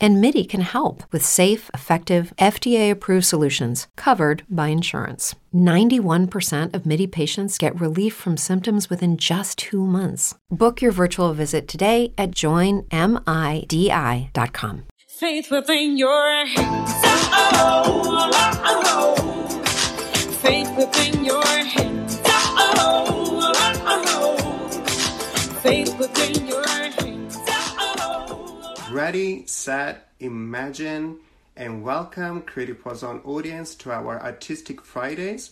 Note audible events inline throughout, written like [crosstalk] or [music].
And MIDI can help with safe, effective, FDA approved solutions covered by insurance. 91% of MIDI patients get relief from symptoms within just two months. Book your virtual visit today at joinmidi.com. Faith within your hands. Oh, oh, oh. Faith within your hands. Faith within. Ready, set, imagine, and welcome Creative Poison audience to our Artistic Fridays.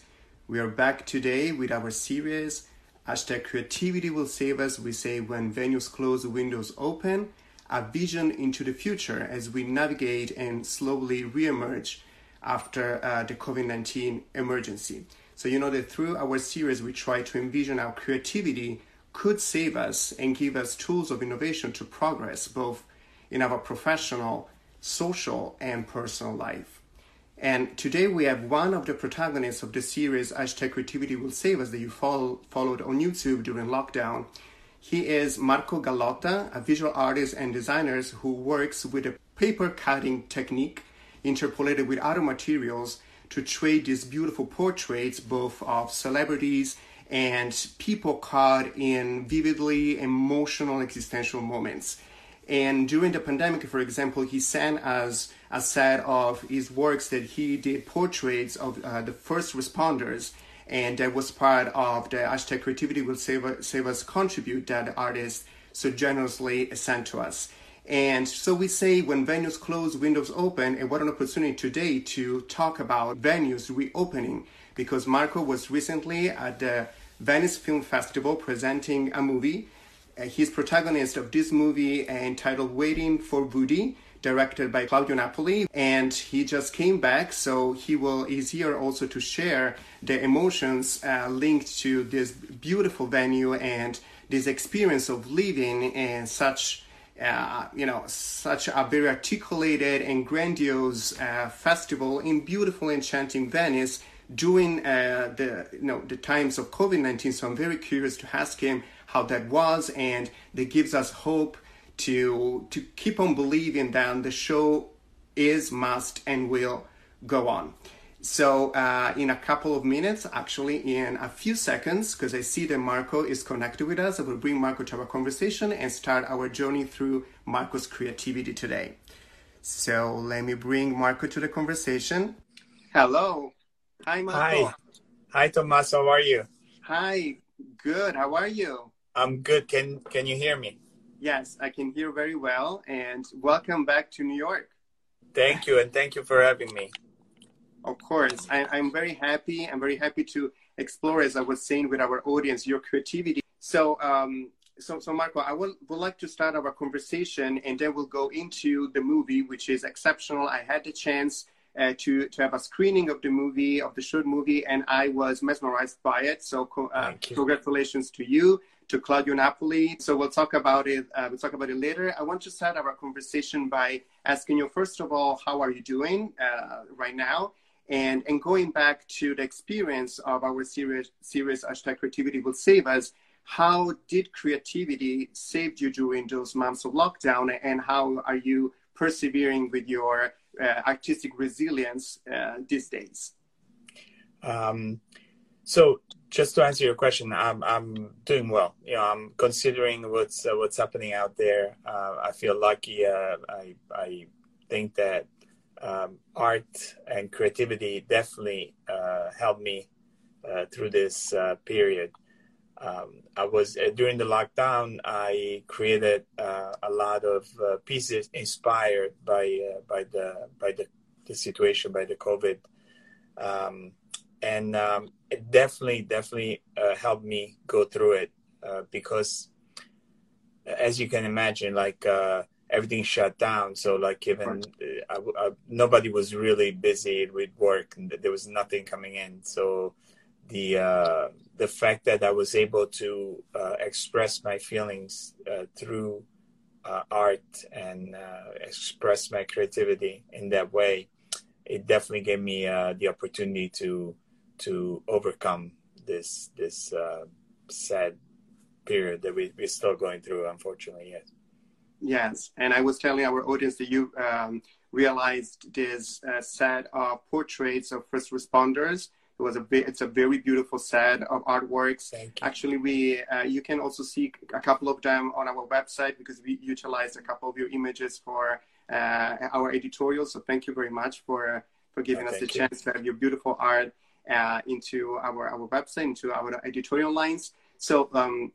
We are back today with our series Hashtag Creativity Will Save Us. We say when venues close, windows open. A vision into the future as we navigate and slowly reemerge after uh, the COVID 19 emergency. So, you know that through our series, we try to envision how creativity could save us and give us tools of innovation to progress both in our professional, social, and personal life. And today we have one of the protagonists of the series Hashtag Creativity Will Save Us that you follow, followed on YouTube during lockdown. He is Marco Gallotta, a visual artist and designer who works with a paper cutting technique interpolated with other materials to create these beautiful portraits both of celebrities and people caught in vividly emotional existential moments. And during the pandemic, for example, he sent us a set of his works that he did portraits of uh, the first responders. And that was part of the hashtag creativity will save, save us contribute that the artist so generously sent to us. And so we say when venues close, windows open, and what an opportunity today to talk about venues reopening because Marco was recently at the Venice Film Festival presenting a movie. Uh, he's protagonist of this movie entitled Waiting for Woody, directed by Claudio Napoli, and he just came back, so he will is here also to share the emotions uh, linked to this beautiful venue and this experience of living in such uh, you know, such a very articulated and grandiose uh, festival in beautiful, enchanting Venice during uh, the you know the times of COVID nineteen. So I'm very curious to ask him how that was, and that gives us hope to to keep on believing that the show is, must, and will go on. So uh, in a couple of minutes, actually in a few seconds, because I see that Marco is connected with us, I will bring Marco to our conversation and start our journey through Marco's creativity today. So let me bring Marco to the conversation. Hello. Hi, Marco. Hi. Hi, Tomas. How are you? Hi. Good. How are you? I'm good. Can Can you hear me? Yes, I can hear very well. And welcome back to New York. Thank you, and thank you for having me. Of course, I, I'm very happy. I'm very happy to explore, as I was saying, with our audience, your creativity. So, um, so, so Marco, I would, would like to start our conversation, and then we'll go into the movie, which is exceptional. I had the chance uh, to to have a screening of the movie, of the short movie, and I was mesmerized by it. So, uh, congratulations to you, to Claudio Napoli. So we'll talk about it. Uh, we'll talk about it later. I want to start our conversation by asking you, first of all, how are you doing uh, right now? And, and going back to the experience of our series, series hashtag creativity will save us, how did creativity save you during those months of lockdown and how are you persevering with your uh, artistic resilience uh, these days? Um, so just to answer your question, I'm I'm doing well. You know, I'm considering what's uh, what's happening out there. Uh, I feel lucky. Uh, I I think that um, art and creativity definitely uh, helped me uh, through this uh, period. Um, I was during the lockdown. I created a lot of pieces inspired by by the by the, the situation by the COVID, um, and um, it definitely definitely helped me go through it because, as you can imagine, like everything shut down. So like even uh, I, I, nobody was really busy with work, and there was nothing coming in. So the uh, the fact that I was able to uh, express my feelings uh, through uh, art and uh, express my creativity in that way, it definitely gave me uh, the opportunity to to overcome this this uh, sad period that we, we're still going through, unfortunately. Yes. Yes, and I was telling our audience that you um, realized this uh, set of portraits of first responders. It was a it's a very beautiful set of artworks. Actually, we uh, you can also see a couple of them on our website because we utilized a couple of your images for uh, our editorial. So thank you very much for for giving oh, us the you. chance to have your beautiful art uh, into our our website, into our editorial lines. So um,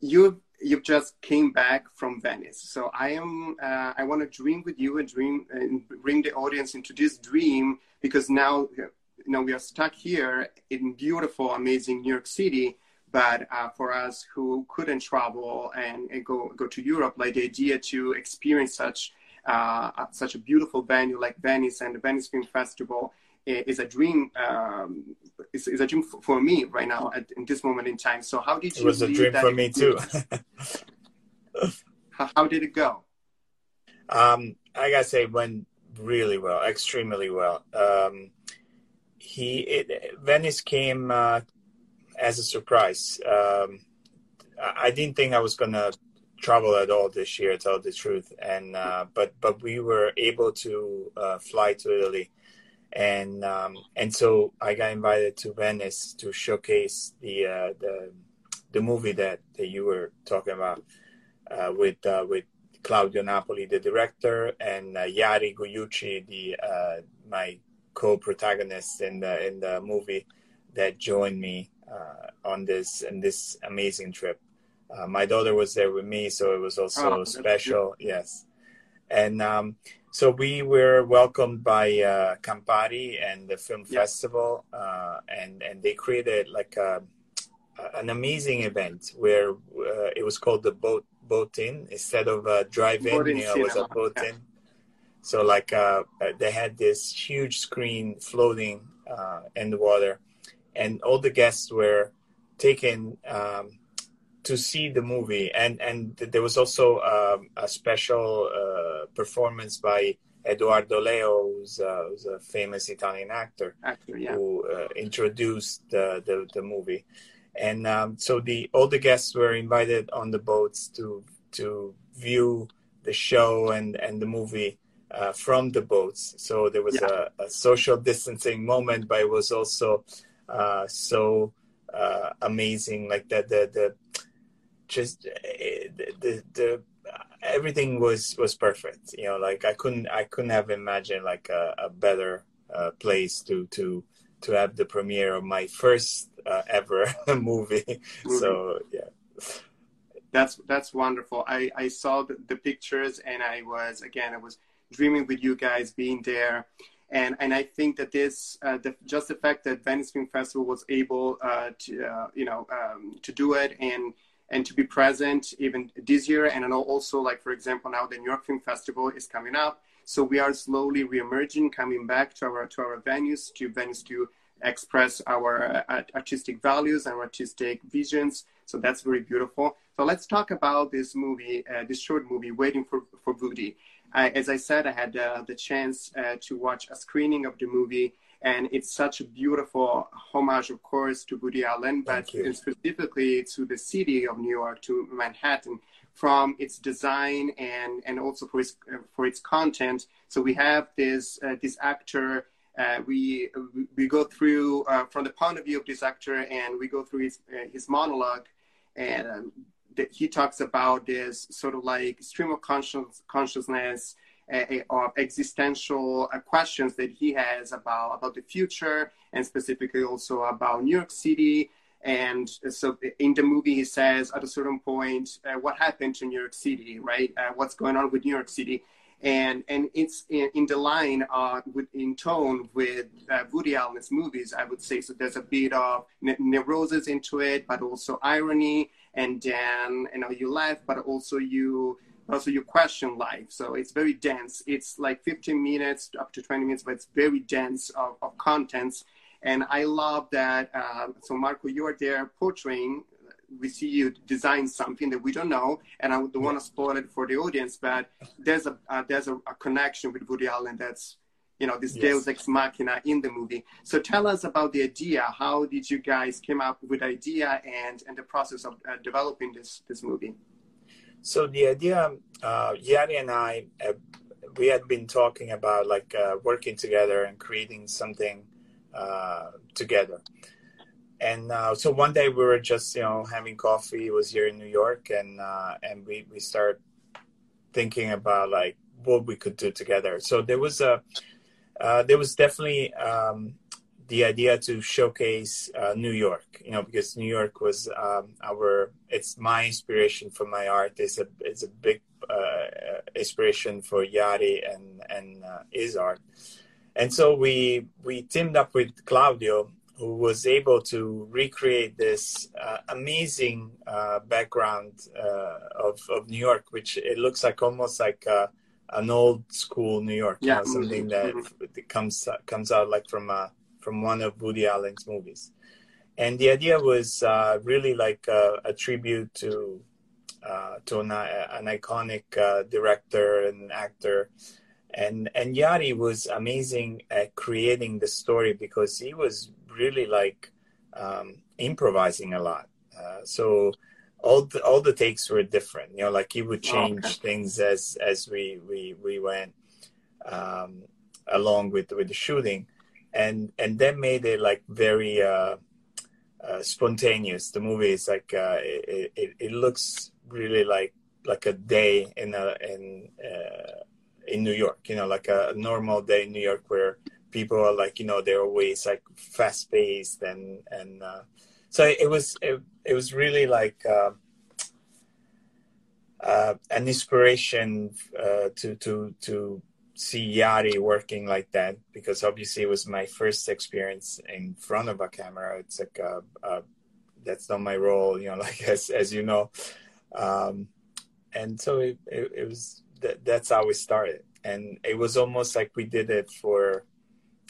you you've just came back from Venice. So I am uh, I want to dream with you and dream and bring the audience into this dream because now you know we are stuck here in beautiful, amazing New York City. But uh, for us who couldn't travel and, and, go go to Europe, like the idea to experience such uh, such a beautiful venue like Venice and the Venice Film Festival is a dream um, is, is a dream for me right now at in this moment in time. So how did you it was a dream for me too. [laughs] how, how, did it go? Um i gotta say it went really well extremely well. Um he it, venice came uh, as a surprise. Um I, I didn't think i was gonna travel at all this year, to tell the truth. And uh, but but we were able to uh, fly to Italy, and um, and so I got invited to Venice to showcase the uh, the the movie that, that you were talking about uh, with uh, with Claudio Napoli, the director, and uh, Yari Gugliucci, the my co-protagonist in the in the movie that joined me on this in this amazing trip. Uh, my daughter was there with me, so it was also oh, special. Yes, and um, so we were welcomed by uh, Campari and the film yeah. festival, uh, and and they created like a, an amazing event where uh, it was called the boat boat in instead of a drive-in. You know, it was a boat in. So like uh, they had this huge screen floating uh, in the water, and all the guests were taken. Um, to see the movie, and and there was also um, a special uh, performance by Edoardo Leo, who's, uh, who's, a famous Italian actor, actor yeah. who uh, introduced the, the, the movie, and um, so the all the guests were invited on the boats to to view the show and and the movie uh, from the boats. So there was yeah. a, a, social distancing moment, but it was also uh, so uh, amazing, like the the the just eh, the, the, the everything was was perfect you know like i couldn't i couldn't have imagined like a, a better uh, place to to to have the premiere of my first uh, ever [laughs] movie. movie. so yeah that's that's wonderful i i saw the, the, pictures and i was again i was dreaming with you guys being there and and i think that this uh, the, just the fact that venice film festival was able uh, to uh, you know um, to do it and and to be present even this year. And I know also, like, for example, now the New York Film Festival is coming up. So we are slowly reemerging, coming back to our, to our venues, to venues to express our uh, artistic values and artistic visions. So that's very beautiful. So let's talk about this movie, uh, this short movie, Waiting for, for Woody. Uh, as I said, I had uh, the chance uh, to watch a screening of the movie and it's such a beautiful homage, of course, to Woody Allen, but specifically to the city of New York, to Manhattan, from its design and and also for its for its content. So we have this uh, this actor. Uh, we we go through uh, from the point of view of this actor, and we go through his uh, his monologue, and um, he talks about this sort of like stream of conscious, consciousness of existential uh, questions that he has about about the future and specifically also about New York City. And so in the movie, he says at a certain point, uh, what happened to New York City, right? Uh, what's going on with New York City? And, and it's in, in the line, uh, with, in tone with uh, Woody Allen's movies, I would say. So there's a bit of ne- neurosis into it, but also irony. And then, you know, you laugh, but also you also you question life. So it's very dense. It's like 15 minutes up to 20 minutes, but it's very dense of, of contents. And I love that. Uh, so Marco, you are there portraying we see you design something that we don't know, and I don't want to spoil it for the audience, but there's a uh, there's a, a, connection with Woody Allen that's you know this yes. Deus ex machina in the movie. So tell us about the idea. How did you guys came up with idea and and the process of uh, developing this this movie? So the idea, uh, Yari and I, uh, we had been talking about like uh, working together and creating something uh, together. And uh, so one day we were just you know having coffee. It was here in New York, and uh, and we we started thinking about like what we could do together. So there was a uh, there was definitely um, the idea to showcase uh, New York, you know, because New York was um, our it's my inspiration for my art. It's a it's a big uh, inspiration for Yari and and uh, his art and so we we teamed up with Claudio, who was able to recreate this uh, amazing uh, background uh, of of New York, which it looks like almost like an old school New York, yeah, you know, something that mm-hmm. comes comes out like from a, from one of Woody Allen's movies. And the idea was uh, really like a, a tribute to to an, an iconic director and actor and and Yari was amazing at creating the story because he was really like um, improvising a lot. Uh, so all the all the takes were different. You know, like he would oh, change okay. things as as we we we went um, along with with the shooting, and and that made it like very uh, uh, spontaneous. The movie is like uh, it, it, it looks really like like a day in a in uh, in New York, you know, like a normal day in New York where people are like, you know, they're always like fast paced and, and, uh, so it was, it, it was really like, uh, an inspiration, to, to, to see Yari working like that because obviously it was my first experience in front of a camera. It's like, uh, uh, that's not my role, you know, [laughs] like as, as you know, um, and so it, it, it was that, that's how we started and it was almost like we did it for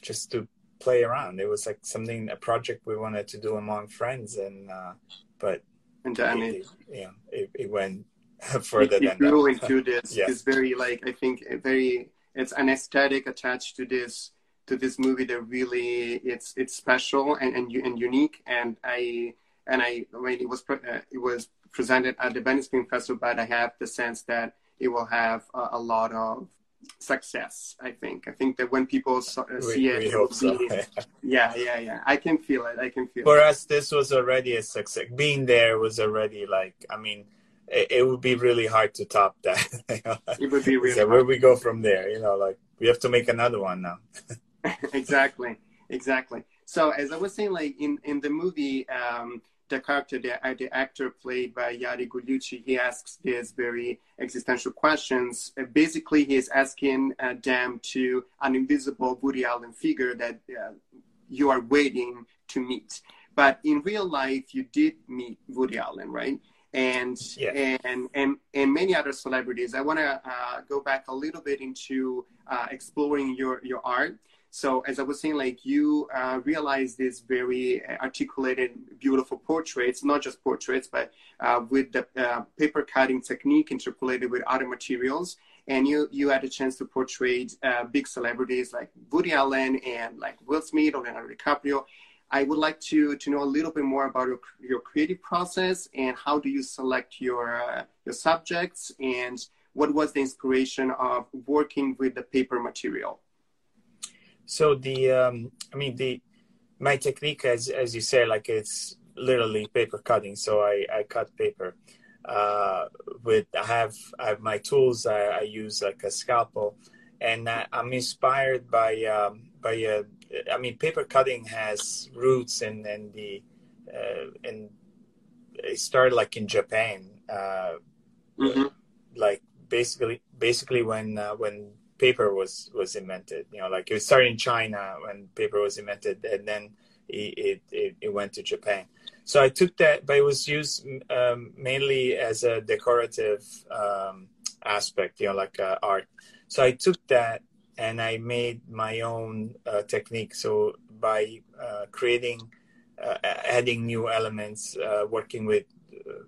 just to play around it was like something a project we wanted to do among friends and uh but and then it, it, yeah it, it went [laughs] further it, than grew that. into this [laughs] yes. it's very like i think very it's an aesthetic attached to this to this movie that really it's it's special and and, and unique and i and i when it was uh, it was presented at the Venice Film Festival but i have the sense that it will have a, a lot of success. I think. I think that when people so, uh, see we, it, we hope so. yeah, yeah, yeah. I can feel it. I can feel. For it. us, this was already a success. Being there was already like. I mean, it, it would be really hard to top that. [laughs] it would be really. So where we go from there? You know, like we have to make another one now. [laughs] exactly. Exactly. So as I was saying, like in in the movie. Um, the character, the, uh, the actor played by Yari Gugliucci, he asks these very existential questions. Uh, basically, he is asking uh, them to an invisible Woody Allen figure that uh, you are waiting to meet. But in real life, you did meet Woody Allen, right? And yeah. and and and many other celebrities. I want to uh, go back a little bit into uh, exploring your your art. So as I was saying, like you uh, realize these very articulated, beautiful portraits, not just portraits, but uh, with the uh, paper cutting technique interpolated with other materials. And you, you had a chance to portray uh, big celebrities like Woody Allen and like Will Smith or Leonardo DiCaprio. I would like to, to know a little bit more about your, your creative process and how do you select your, uh, your subjects and what was the inspiration of working with the paper material? So the, um, I mean, the my technique, as as you say, like it's literally paper cutting. So I I cut paper. Uh, with I have I have my tools. I, I use like a scalpel, and I, am inspired by um, by uh, I mean, paper cutting has roots in in the uh, in it started like in Japan. Uh, mm-hmm. Like basically, basically when uh, when paper was was invented. You know, like it started in China when paper was invented, and then it it, it went to Japan. So I took that, but it was used um, mainly as a decorative um, aspect, you know, like uh, art. So I took that and I made my own uh, technique. So by uh, creating, uh, adding new elements, uh, working with uh,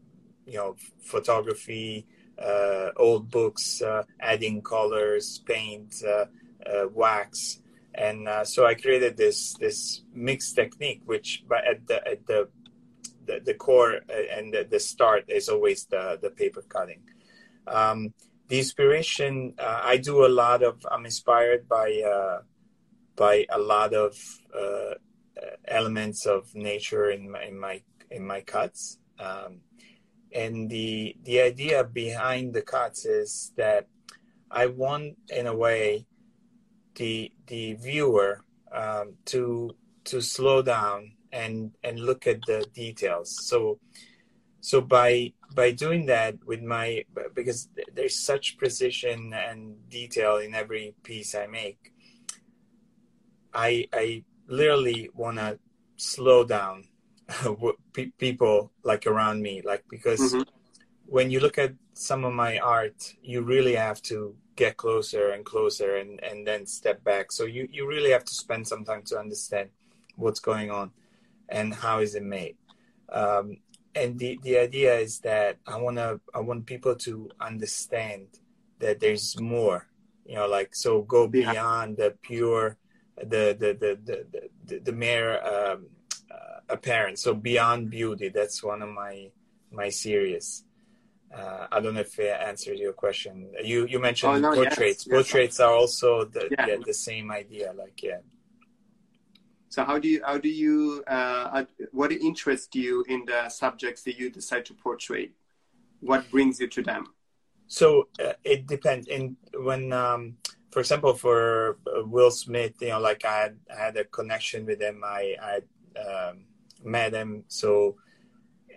you know photography, uh, old books, adding colors, paint, wax, and so I created this this mixed technique, which at the at the the, the core and the, the, start is always the the paper cutting. Um, the inspiration I do a lot of. I'm inspired by by a lot of elements of nature in my in my in my cuts. Um, and the the idea behind the cuts is that I want, in a way, the the viewer um, to to slow down and and look at the details. So so by by doing that with my because there's such precision and detail in every piece I make, I I literally want to slow down [laughs] people like around me like because mm-hmm. when you look at some of my art you really have to get closer and closer and and then step back so you you really have to spend some time to understand what's going on and how is it made um, and the the idea is that i want to i want people to understand that there's more you know like so go beyond the pure the the the the the, the mere um, uh, apparent. So beyond beauty, that's one of my my series. Uh, I don't know if it answers your question. You you mentioned oh, no, portraits. Yes, portraits yes. are also the yeah. yeah. the same idea. Like yeah. So how do you how do you uh, what interests you in the subjects that you decide to portray? What brings you to them? So uh, it depends. In when um, for example, for uh, Will Smith, you know, like I had, I had a connection with him. I, I um, met him. So,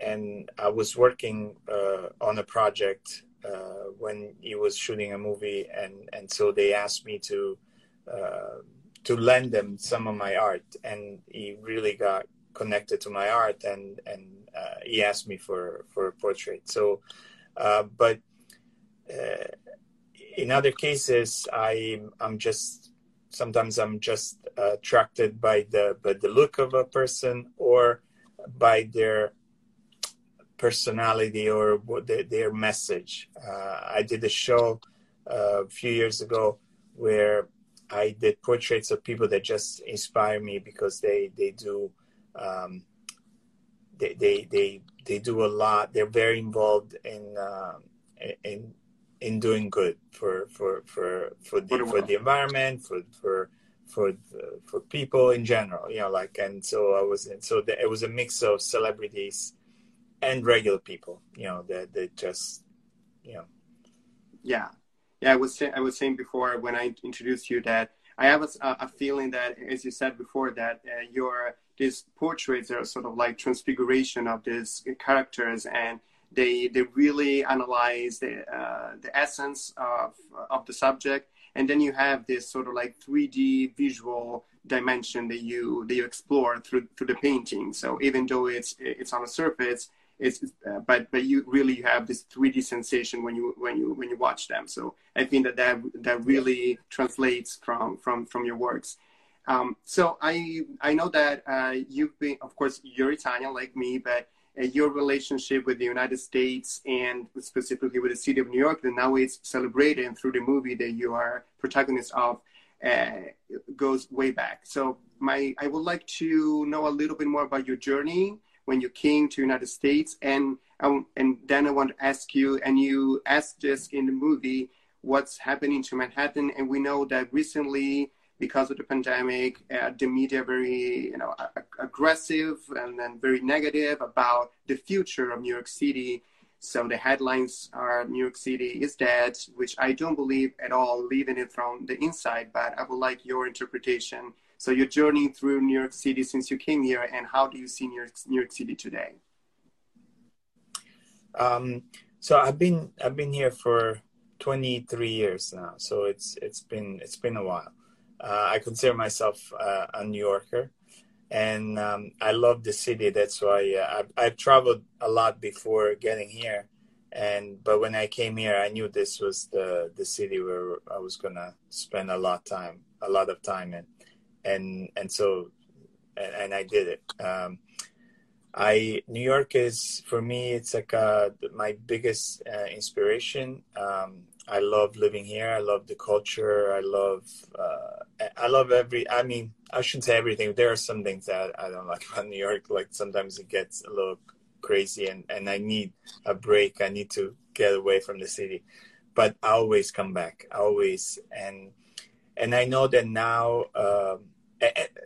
and I was working uh, on a project uh, when he was shooting a movie, and and so they asked me to uh, to lend them some of my art, and he really got connected to my art, and and uh, he asked me for for a portrait. So, uh, but in other cases, I I'm just sometimes I'm just uh, attracted by the by the look of a person or by their personality or their, their message. Uh, I did a show uh, a few years ago where I did portraits of people that just inspire me because they they do um, they, they they they do a lot. They're very involved in um, in in doing good for for for for the for the environment for for for the, for people in general you know like and so i was so the, it was a mix of celebrities and regular people you know that that just you know yeah yeah i was i was saying before when i introduced you that i have a, a feeling that as you said before that uh, your these portraits are sort of like transfiguration of these characters and they they really analyze the uh, the essence of of the subject, and then you have this sort of like 3D visual dimension that you that you explore through through the painting. So even though it's it's on a surface, it's uh, but but you really have this 3D sensation when you when you when you watch them. So I think that that that really translates from from from your works. Um, so I I know that uh, you've been, of course, you're Italian like me, but uh, your relationship with the United States and specifically with the city of New York that now is celebrated through the movie that you are protagonist of uh, goes way back. So my I would like to know a little bit more about your journey when you came to United States and and then I want to ask you and you asked this in the movie what's happening to Manhattan and we know that recently because of the pandemic, uh, the media very you know aggressive and then very negative about the future of New York City. So the headlines are New York City is dead, which I don't believe at all, leaving it from the inside. But I would like your interpretation. So your journey through New York City since you came here, and how do you see New York, New York City today? Um, so I've been I've been here for 23 years now. So it's it's been it's been a while. Uh, I consider myself uh, a New Yorker, and um, I love the city. That's why uh, I've, traveled a lot before getting here, and but when I came here, I knew this was the the city where I was gonna spend a lot time, a lot of time in, and and so, and, and I did it. Um, I New York is for me. It's like uh, my biggest uh, inspiration. Um, I love living here. I love the culture. I love uh, I love every. I mean, I shouldn't say everything. There are some things that I don't like [laughs] about New York. Like sometimes it gets a little crazy, and and I need a break. I need to get away from the city, but I always come back. always and and I know that now. Um,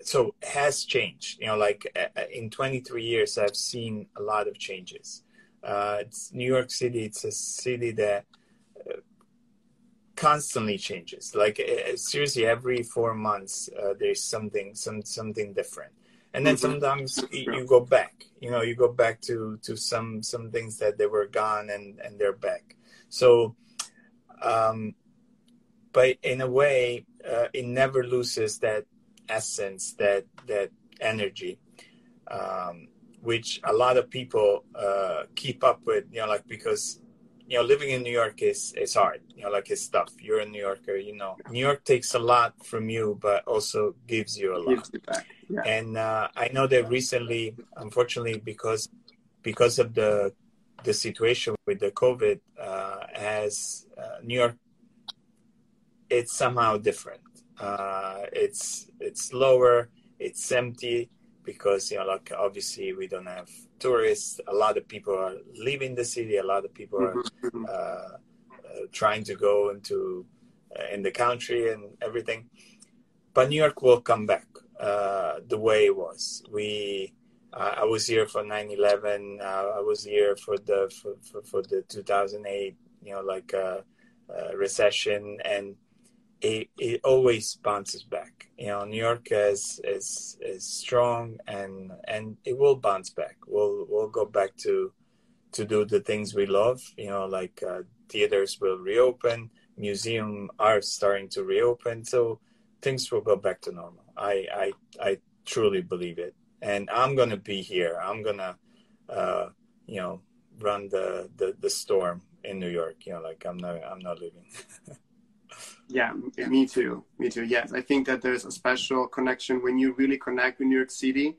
so has changed. You know like in 23 years i've seen a lot of changes. Uh, it's new york city it's a city that uh, constantly changes. Like uh, seriously every four months uh, there's something some something different. And then mm-hmm. sometimes you, you, go back. You know you go back to to some some things that they were gone and and they're back. So um but in a way uh, it never loses that essence, that that energy, um, which a lot of people uh, keep up with. You know, like because you know living in New York is is hard. You know, like it's tough. You're a New Yorker. You know, New York takes a lot from you, but also gives you a lot. Yeah. And uh, I know that recently, unfortunately, because because of the the situation with the COVID, uh, as uh, New York, it's somehow different. Uh, it's it's lower, it's empty because you know, like obviously we don't have tourists. A lot of people are leaving the city. A lot of people are mm-hmm. uh, uh, trying to go into uh, in the country and everything. But New York will come back uh, the way it was. We I was here for 9/11. I was here for the for, for, for the 2008, you know, like recession and it, it always bounces back. You know, New York is is is strong and and it will bounce back. We'll we'll go back to to do the things we love. You know, like uh, theaters will reopen, museum are starting to reopen, so things will go back to normal. I I I truly believe it, and I'm gonna be here. I'm gonna, uh, you know, run the, the the storm in New York. You know, like I'm not I'm not leaving. [laughs] Yeah, me too. Me too. Yes, I think that there's a special connection when you really connect with New York City.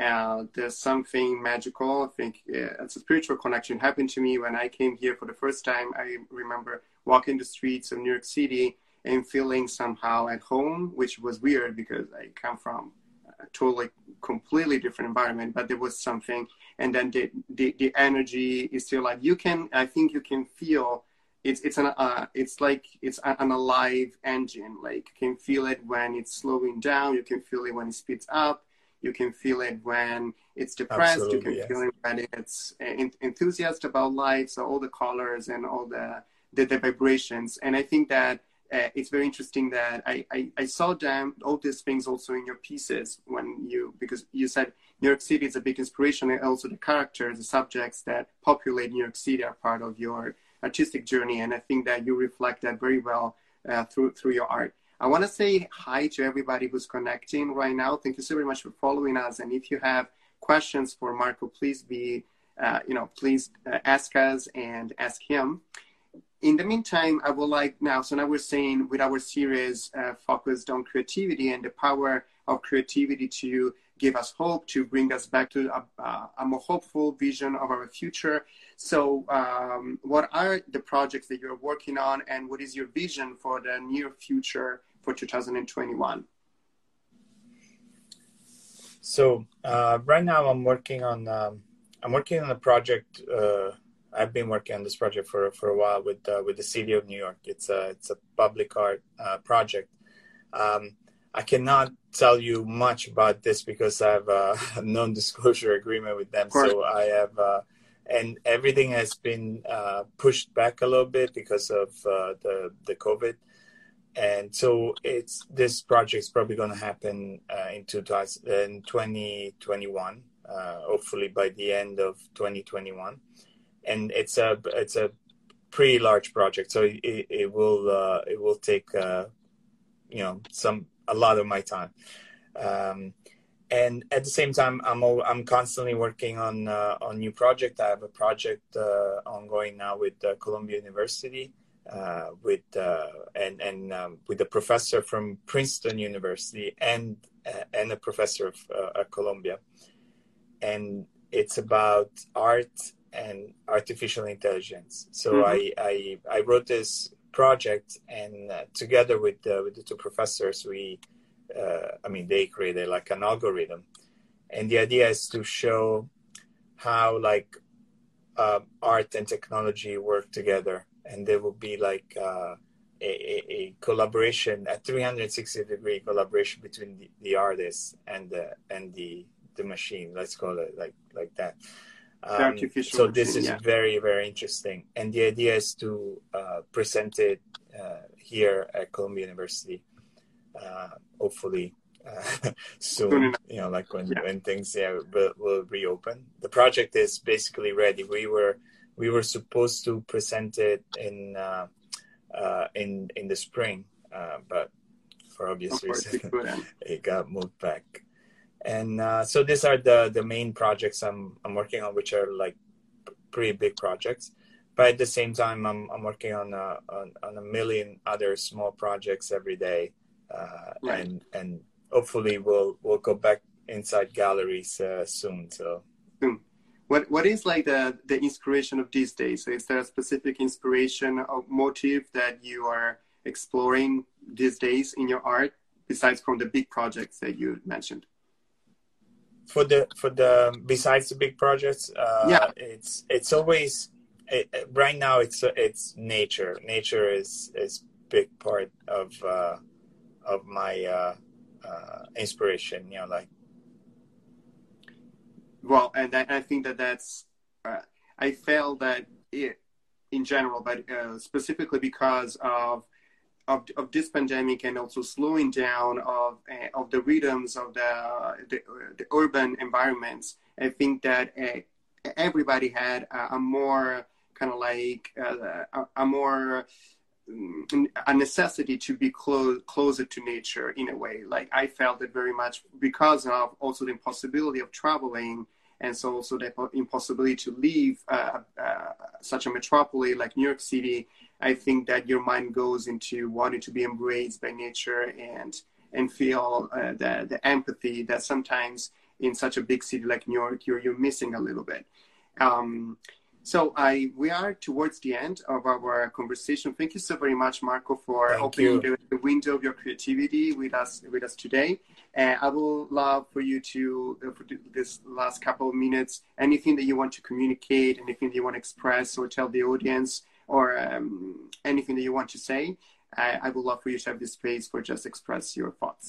Uh, there's something magical. I think it's a spiritual connection. Happened to me when I came here for the first time. I remember walking the streets of New York City and feeling somehow at home, which was weird because I come from a totally, completely different environment. But there was something, and then the the, the energy is still like you can. I think you can feel it's it's an uh, it's like it's an alive engine. Like you can feel it when it's slowing down. You can feel it when it speeds up. You can feel it when it's depressed. Absolutely, you can yes. feel it when it's enthusiastic about life. So all the colors and all the the, the vibrations. And I think that uh, it's very interesting that I, I, I saw them all these things also in your pieces when you because you said New York City is a big inspiration and also the characters, the subjects that populate New York City are part of your artistic journey, and I think that you reflect that very well uh, through through your art. I want to say hi to everybody who's connecting right now. Thank you so very much for following us. And if you have questions for Marco, please be, uh, you know, please uh, ask us and ask him. In the meantime, I would like now, so now we're saying with our series uh, focused on creativity and the power of creativity to give us hope, to bring us back to a, a more hopeful vision of our future. So, um, what are the projects that you're working on, and what is your vision for the near future for 2021? So, uh, right now, I'm working on um, I'm working on a project. Uh, I've been working on this project for, for a while with uh, with the city of New York. It's a it's a public art uh, project. Um, I cannot tell you much about this because I have [laughs] a non-disclosure agreement with them. So I have uh, and everything has been uh, pushed back a little bit because of uh, the the COVID. And so it's this project is probably going to happen uh, in, 2000, in 2021, uh, hopefully by the end of 2021. And it's a it's a pretty large project, so it, it will uh, it will take uh, you know some a lot of my time. Um, and at the same time, I'm I'm constantly working on uh, on new project. I have a project uh, ongoing now with uh, Columbia University, uh, with uh, and and um, with a professor from Princeton University and uh, and a professor of, at Columbia, and it's about art and artificial intelligence. So Mhm. I, I I wrote this project, and uh, together with uh, with the two professors, we uh, I mean they created like an algorithm, and the idea is to show how like uh, art and technology work together, and there will be like uh, a, a, collaboration, a 360 degree collaboration between the, the artist and the and the the machine. Let's call it like like that. Artificial so this machine, is yeah. very very interesting, and the idea is to uh, present it uh, here at Columbia University, uh, hopefully uh, [laughs] Soon. You know, like when Yeah. when things yeah will, will reopen. The project is basically ready. We were we were supposed to present it in uh, uh, in in the spring, uh, but for obvious Of course, we reasons, [laughs] it got moved back. And uh, so these are the the main projects I'm I'm working on, which are like pretty big projects. But at the same time, I'm I'm working on a on, on a million other small projects every day, uh, Right. and and hopefully we'll we'll go back inside galleries uh, soon. So What what is like the the inspiration of these days? So is there a specific inspiration or motive that you are exploring these days in your art, besides from the big projects that you mentioned? for the for the besides the big projects uh Yeah. it's it's always it, right now it's it's nature nature is is big part of uh of my uh uh inspiration you know like Well, and I, I think that that's uh, I felt that it, in general, but uh, specifically because of, of of this pandemic and also slowing down of uh, of the rhythms of the the, the urban environments. I think that uh, everybody had a, a more kind of like a, a more a necessity to be close closer to nature in a way. Like i felt it very much because of also the impossibility of traveling and so also the impossibility to leave uh, uh, such a metropolis like new york city i think that your mind goes into wanting to be embraced by nature and and feel uh, the, the empathy that sometimes in such a big city like new york you're, you're missing a little bit. Um, so I we are towards the end of our conversation. Thank you so very much, Marco, for Thank opening the, the window of your creativity with us with us today. And I would love for you to uh, for this last couple of minutes, anything that you want to communicate, anything that you want to express or tell the audience, or um, anything that you want to say. I, I would love for you to have this space for just express your thoughts.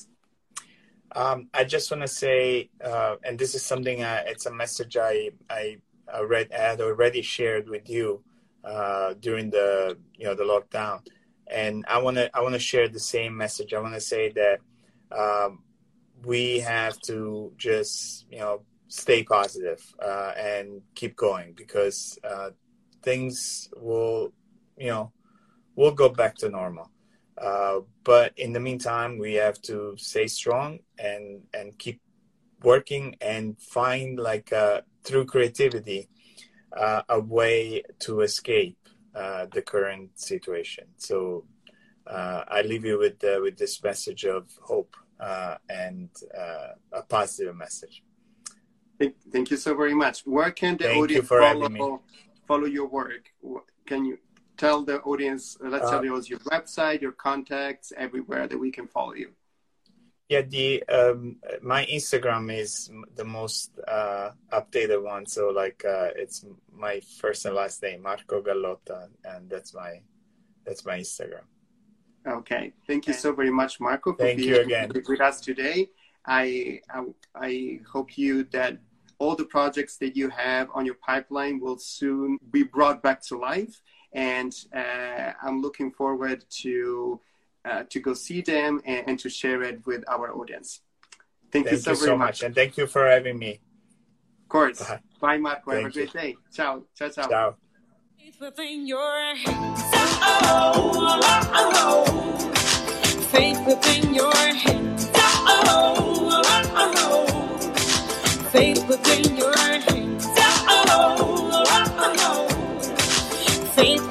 um i just want to say uh and this is something uh, it's a message i i already I had already shared with you uh during the you know the lockdown. And i want to i want to share the same message. I want to say that um we have to just you know stay positive uh, and keep going because uh, things will you know will go back to normal. Uh, but in the meantime we have to stay strong and and keep working and find like uh, through creativity uh, a way to escape uh, the current situation so uh, I leave you with uh, with this message of hope uh, and uh, a positive message. Thank, thank you so very much. Where can the Thank audience follow, follow your work? Can you tell the audience, let's tell the audience your website, your contacts, everywhere that we can follow you? Yeah, the um, my Instagram is the most uh, updated one. So like uh, it's my first and last name, Marco Gallotta, and that's my that's my Instagram. Okay. Thank you so very much, Marco, for Thank being you again. with us today. I, I I hope you that all the projects that you have on your pipeline will soon be brought back to life, and uh, I'm looking forward to uh, to go see them and, and to share it with our audience. Thank, Thank you so you very so much. much, and thank you for having me. Of course. Bye. Bye, Marco. Have a Thank you. great day. Ciao. Ciao, ciao. Ciao. Faith within your hands. Oh, oh, oh. Faith within your hands. Oh, oh, oh. Faith within your hands. Oh, oh, oh. Faith